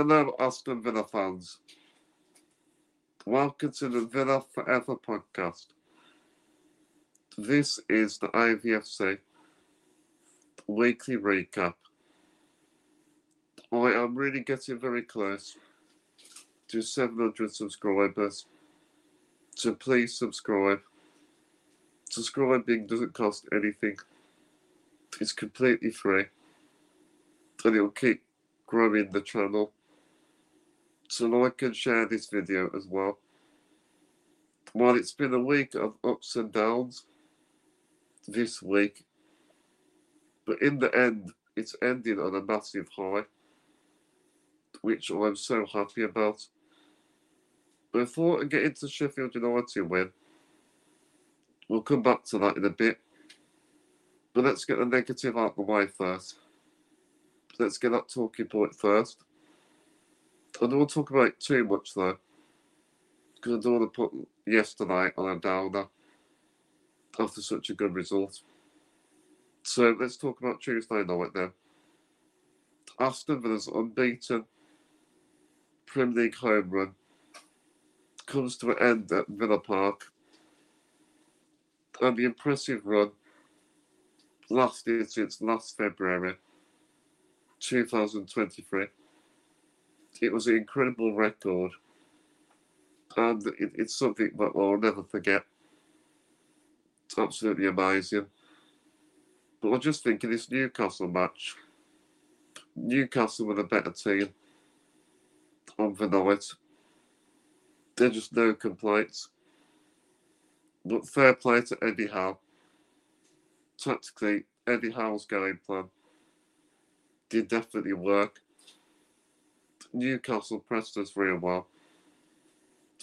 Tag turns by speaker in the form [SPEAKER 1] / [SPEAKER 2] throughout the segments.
[SPEAKER 1] Hello, Aston Villa fans. Welcome to the Villa Forever podcast. This is the AVFC weekly recap. I am really getting very close to 700 subscribers. So please subscribe. Subscribing doesn't cost anything. It's completely free. And it'll keep growing the channel. So like and share this video as well. While it's been a week of ups and downs this week, but in the end, it's ending on a massive high, which I'm so happy about. Before I get into Sheffield United win, we'll come back to that in a bit. But let's get the negative out the way first. Let's get that talking point first. I don't want to talk about it too much though, because I don't want to put yesterday on a downer after such a good result. So let's talk about Tuesday night then. Aston Villa's unbeaten Premier League home run comes to an end at Villa Park, and the impressive run lasted since last February 2023. It was an incredible record, and it, it's something that I'll never forget. It's absolutely amazing. But I just think in this Newcastle match, Newcastle were the better team on the night. There's just no complaints. But fair play to Eddie Howe. Tactically, Eddie Howe's game plan did definitely work. Newcastle pressed us very well.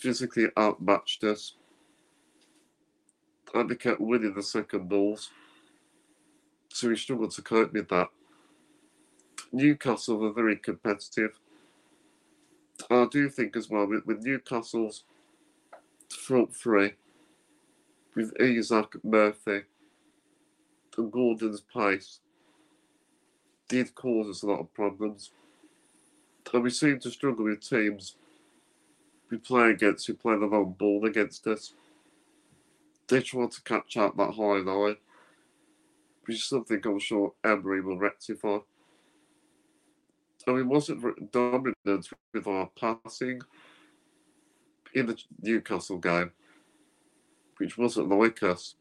[SPEAKER 1] Physically outmatched us. And they kept winning the second balls. So we struggled to cope with that. Newcastle were very competitive. I do think as well with, with Newcastle's front three, with Isak Murphy and Gordon's pace, did cause us a lot of problems. And we seem to struggle with teams we play against who play the long ball against us. They try to catch out that high line, which is something I'm sure Emery will rectify. And we wasn't dominant with our passing in the Newcastle game, which wasn't like us.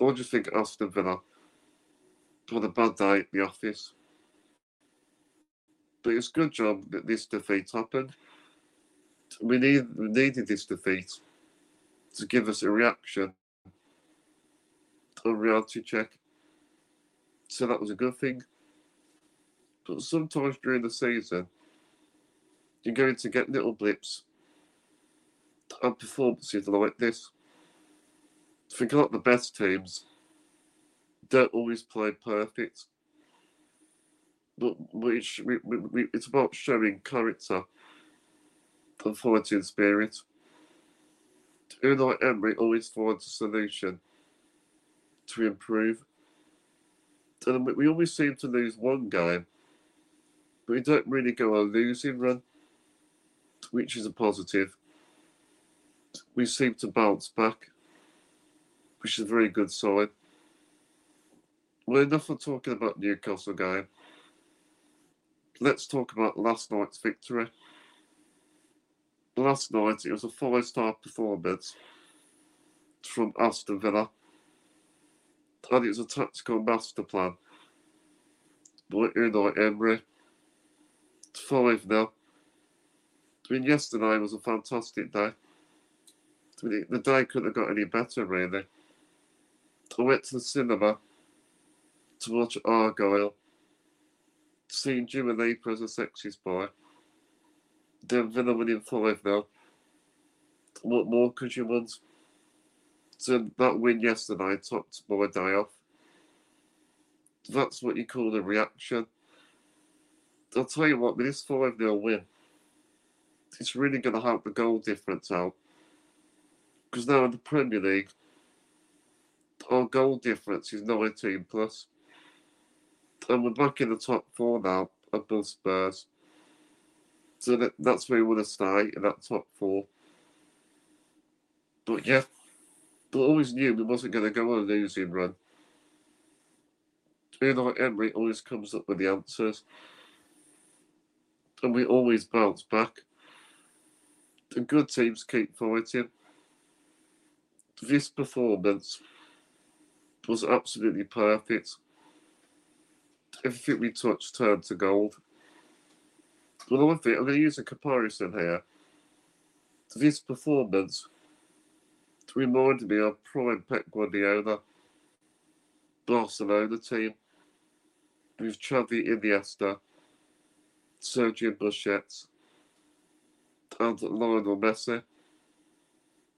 [SPEAKER 1] I just think Aston Villa had a bad day at the office. But it's good job that this defeat happened. We need we needed this defeat to give us a reaction, a reality check. So that was a good thing. But sometimes during the season, you're going to get little blips and performances like this. Forget the best teams don't always play perfect, which we, we, we, it's about showing character authority, and spirit. Unai Emery always finds a solution to improve. And we always seem to lose one game, but we don't really go on a losing run, which is a positive. We seem to bounce back, which is a very good sign. Well, enough of talking about Newcastle game. Let's talk about last night's victory. Last night, it was a five star performance from Aston Villa. And it was a tactical master plan by Unai Emery. 5 0. I mean, yesterday was a fantastic day. I mean, the day couldn't have got any better, really. I went to the cinema to watch Argylle, seeing Dua Lipa as a sexy spy. Then Villa winning 5 0. What more could you want? So that win yesterday topped my day off. That's what you call a reaction. I'll tell you what, with this 5 0 win, it's really going to help the goal difference out. Because now in the Premier League, our goal difference is 19 plus. And we're back in the top four now above Spurs. So that, that's where we want to stay in that top four. But yeah, but always knew we wasn't going to go on a losing run. Unai Emery always comes up with the answers. And we always bounce back. The good teams keep fighting. This performance was absolutely perfect. Everything we touched turned to gold. Think I'm going to use a comparison here. This performance reminded me of prime Pep Guardiola, Barcelona team, with Xavi Iniesta, Sergio Busquets, and Lionel Messi.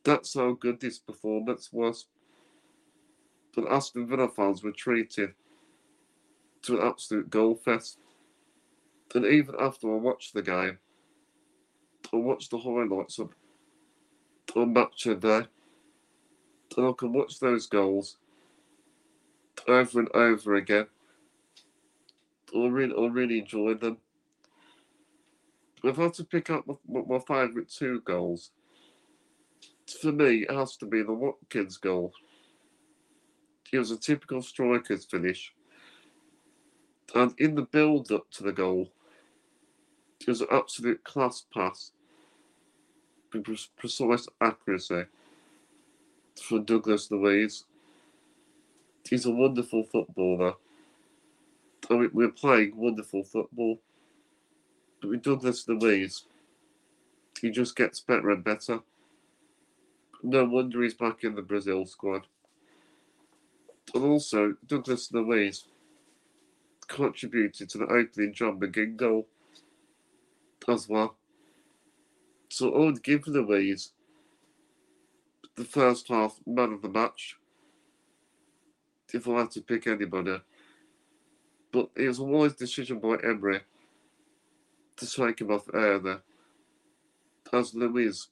[SPEAKER 1] That's how good this performance was. But Aston Villa fans were treated to an absolute goal fest. And even after I watched the game, I watched the highlights of on match of day, and I can watch those goals over and over again. I really, I really enjoyed them. If I had to pick up my, my favourite two goals, for me, it has to be the Watkins goal. It was a typical striker's finish. And in the build up to the goal, it was an absolute class pass with precise accuracy from Douglas Luiz. He's a wonderful footballer. I mean, we're playing wonderful football. But with Douglas Luiz, he just gets better and better. No wonder he's back in the Brazil squad. And also, Douglas Luiz contributed to the opening John McGinn goal as well. So I would give Luiz the first half man of the match if I had to pick anybody. But it was a wise decision by Emery to take him off early, as Luiz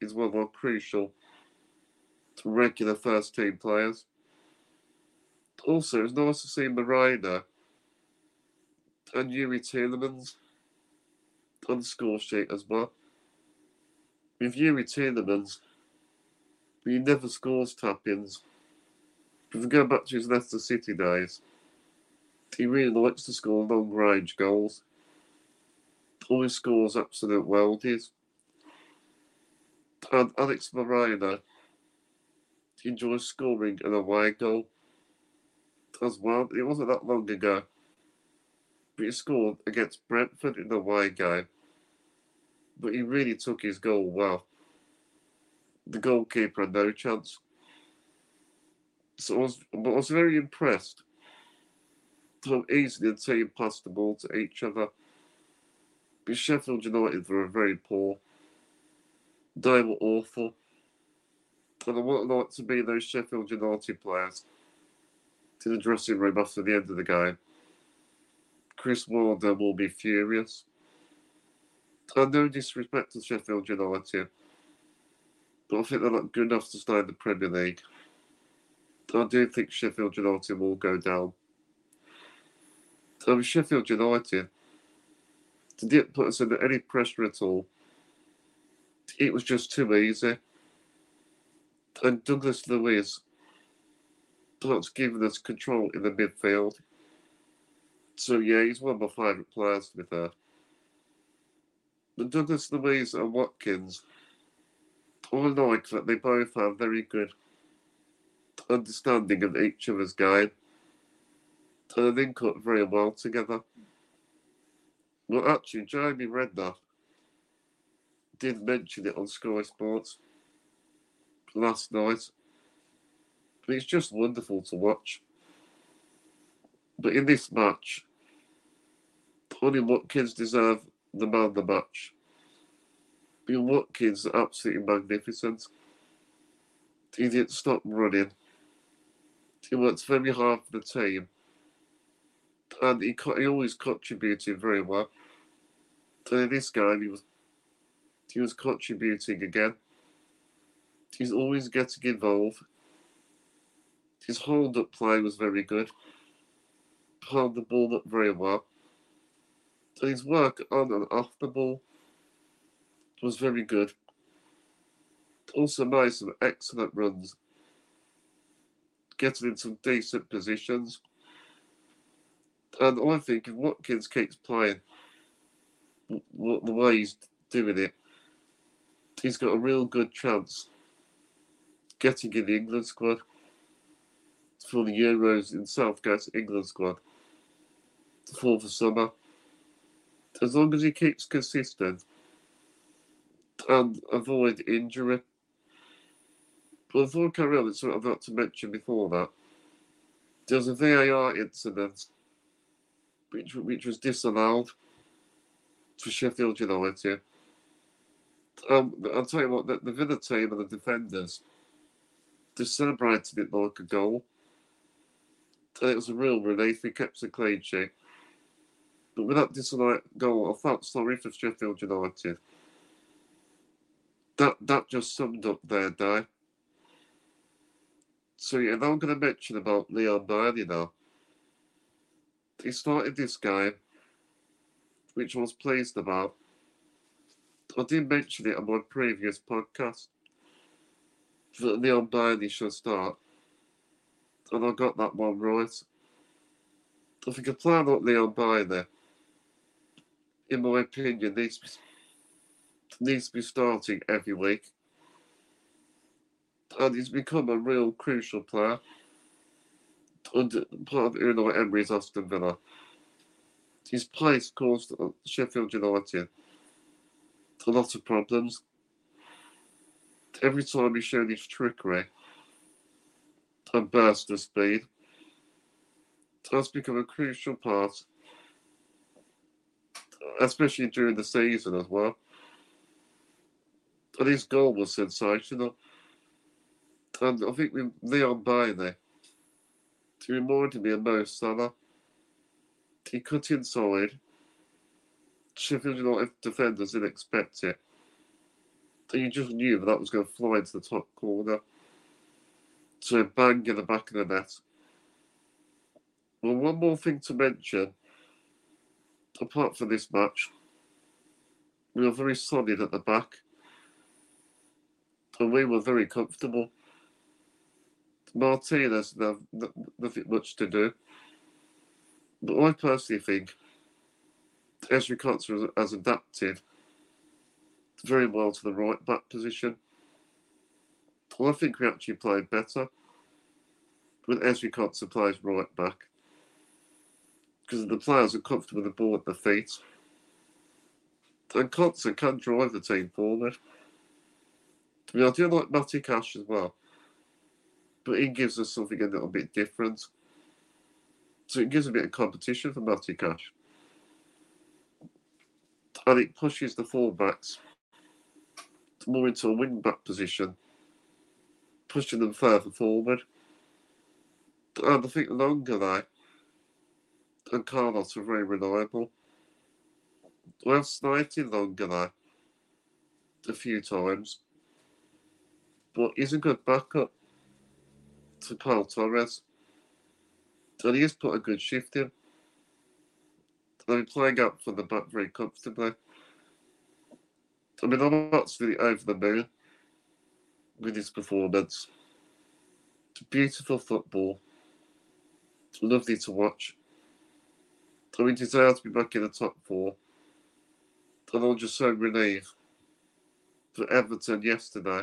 [SPEAKER 1] is one of our crucial regular first team players. Also, it's nice to see Moreno and Youri Tielemans on the score sheet as well. With Youri Tielemans, he never scores tap-ins. If we go back to his Leicester City days, he really likes to score long-range goals. Always scores absolute worldies. And Alex Moreno enjoys scoring an away goal as well. It wasn't that long ago. He scored against Brentford in the away game. But he really took his goal well. The goalkeeper had no chance. So I was, I was very impressed how easily the team passed the ball to each other. But Sheffield United were very poor. They were awful. And I would like to be those Sheffield United players to the dressing room after the end of the game. Chris Wilder will be furious. And no disrespect to Sheffield United, but I think they're not good enough to stay in the Premier League. I do think Sheffield United will go down. So Sheffield United, didn't put us under any pressure at all. It was just too easy. And Douglas Luiz not giving us control in the midfield. So yeah, he's one of my favourite players with her. But Douglas Luiz and Watkins, I like that they both have very good understanding of each other's game. And they up very well together. Well, actually, Jamie Redknapp did mention it on Sky Sports last night. But it's just wonderful to watch. But in this match, Tony Watkins deserve the man the match. Bill Watkins absolutely magnificent. He didn't stop running. He worked very hard for the team. And he, he always contributed very well. So this game, he was he was contributing again. He's always getting involved. His hold up play was very good. Held the ball up very well. His work on and off the ball was very good. Also made some excellent runs, getting in some decent positions. And I think if Watkins keeps playing the way he's doing it, he's got a real good chance getting in the England squad for the Euros in Southgate's England squad for the summer. As long as he keeps consistent and avoid injury. But before I carry on, it's what I've got to mention before that. There was a VAR incident which, which was disallowed for Sheffield United. Um, I'll tell you what, the, the Villa team and the defenders just celebrated it like a goal. And it was a real relief. He kept a clean sheet. But with that disallowed goal, I felt sorry for Sheffield United. That that just summed up their day. So yeah, now I'm going to mention about Leon Bailey now. He started this game, which I was pleased about. I did mention it on my previous podcast that Leon Bailey should start, and I got that one right. I think a player like Leon Bailey, in my opinion, needs needs to be starting every week. And he's become a real crucial player under part of Unai Emery's Aston Villa. His place caused Sheffield United a lot of problems. Every time he showed his trickery and burst of speed, has become a crucial part, especially during the season as well. And his goal was sensational. And I think with Leon Bailey, he reminded me of Mo Salah. He cut inside, Sheffield United defenders didn't expect it. And you just knew that that was going to fly into the top corner. So bang in the back of the net. Well, one more thing to mention, apart from this match, we were very solid at the back. And we were very comfortable. Martinez had nothing much to do. But I personally think Ezri Konsa has adapted very well to the right back position. Well, I think we actually played better when Ezri Konsa plays right back because the players are comfortable with the ball at the feet. And Konsa can drive the team forward. I mean, I do like Matty Cash as well, but he gives us something a little bit different. So it gives a bit of competition for Matty Cash and it pushes the fullbacks more into a wing back position, pushing them further forward. And I think Lenglet and Carlos are very reliable. We have snighted Lenglet a few times, but he's a good backup to Pau Torres. And he has put a good shift in. They're playing up for the back very comfortably. I mean, I'm absolutely over the moon with his performance. It's beautiful football. It's lovely to watch. I mean, deserves to be back in the top four. And I'm just so relieved that Everton yesterday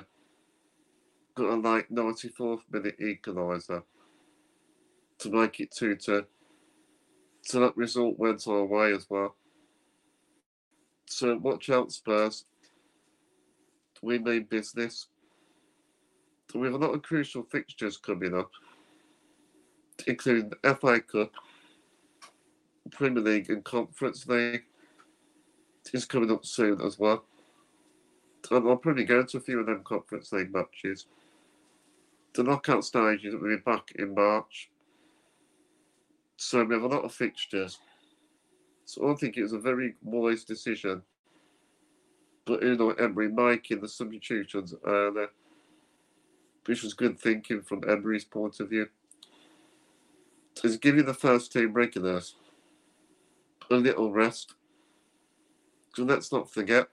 [SPEAKER 1] got a like 94th minute equaliser to make it 2 2. So that result went our way as well. So watch out, Spurs. We mean business. We have a lot of crucial fixtures coming up, including the FA Cup, Premier League, and Conference League. Is coming up soon as well. And I'll probably go to a few of them Conference League matches. The knockout stages will be back in March. So we have a lot of fixtures. So I think it was a very wise decision. But know, Emery making the substitutions early, which was good thinking from Emery's point of view. Is giving the first team regulars a little rest So let's not forget,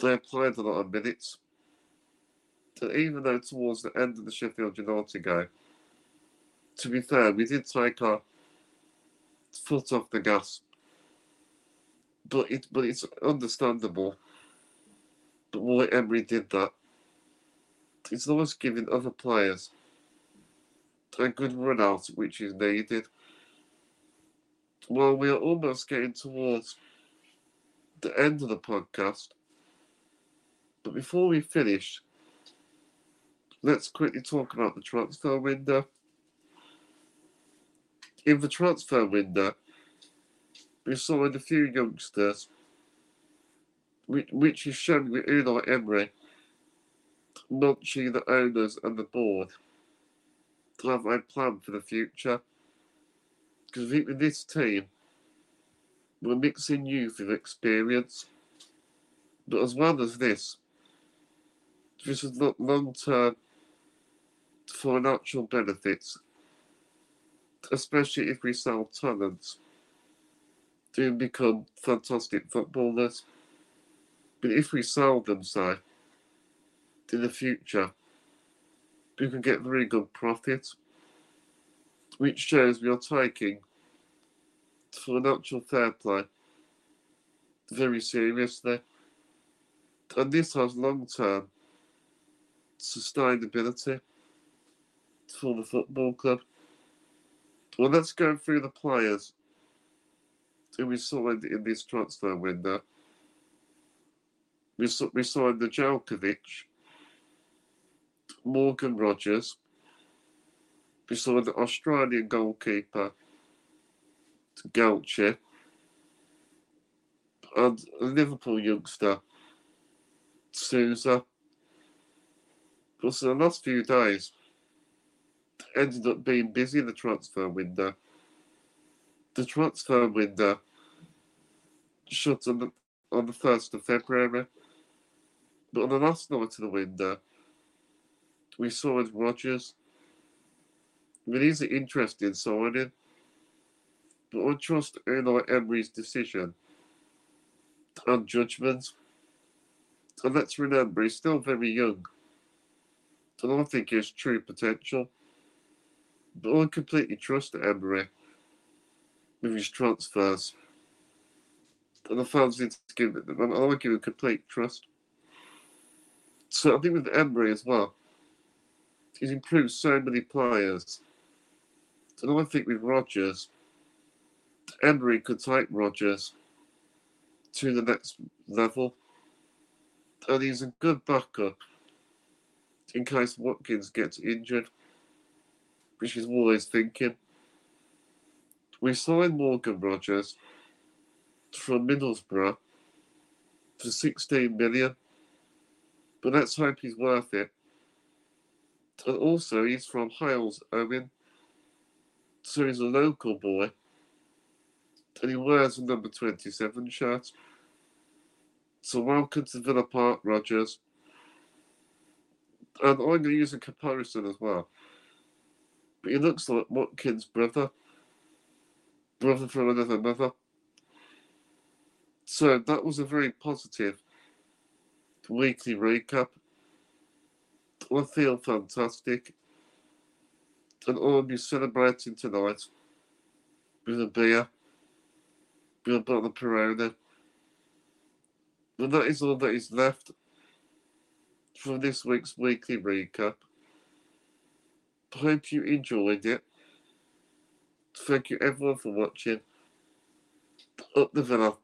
[SPEAKER 1] they played a lot of minutes. So even though towards the end of the Sheffield United game, to be fair, we did take our foot off the gas. But it but it's understandable but why Emery did that. It's always giving other players a good run out which is needed. Well, we are almost getting towards the end of the podcast. But before we finish, let's quickly talk about the transfer window. In the transfer window, we signed a few youngsters, which, is shown with Unai Emery nudging the owners and the board to have a plan for the future. Because with this team, we're mixing youth with experience. But as well as this, this is not long term financial benefits, especially if we sell talents to become fantastic footballers. But if we sell them, say, in the future, we can get very good profit, which shows we are taking financial fair play very seriously. And this has long term sustainability for the football club. Well, let's go through the players who we signed in this transfer window. We, we signed the Jalkovic, Morgan Rogers. We saw the Australian goalkeeper, Gauci, and a Liverpool youngster, Sousa. But the last few days ended up being busy in the transfer window. The transfer window shut on the, on the 1st of February. But on the last night of the window, we saw it Rogers. I mean, he's an interesting but I trust Unai Emery's decision and judgment. And let's remember, he's still very young. And I think he has true potential. But I completely trust Emery with his transfers. And the fans need to give it, and I give him complete trust. So I think with Emery as well, he's improved so many players. And I think with Rogers, Emery could take Rogers to the next level. And he's a good backup in case Watkins gets injured, which is always thinking. We signed Morgan Rogers from Middlesbrough for 16 million, but let's hope he's worth it. And also, he's from Hales, Owen, so he's a local boy, and he wears a number 27 shirt. So, welcome to Villa Park, Rogers. And I'm going to use a comparison as well. But he looks like Watkins' brother. Brother from another mother. So that was a very positive weekly recap. I feel fantastic. And I'll be celebrating tonight with a beer, with a bottle of Peroni. And that is all that is left for this week's weekly recap. Hope you enjoyed it. Thank you everyone for watching. Up the villa.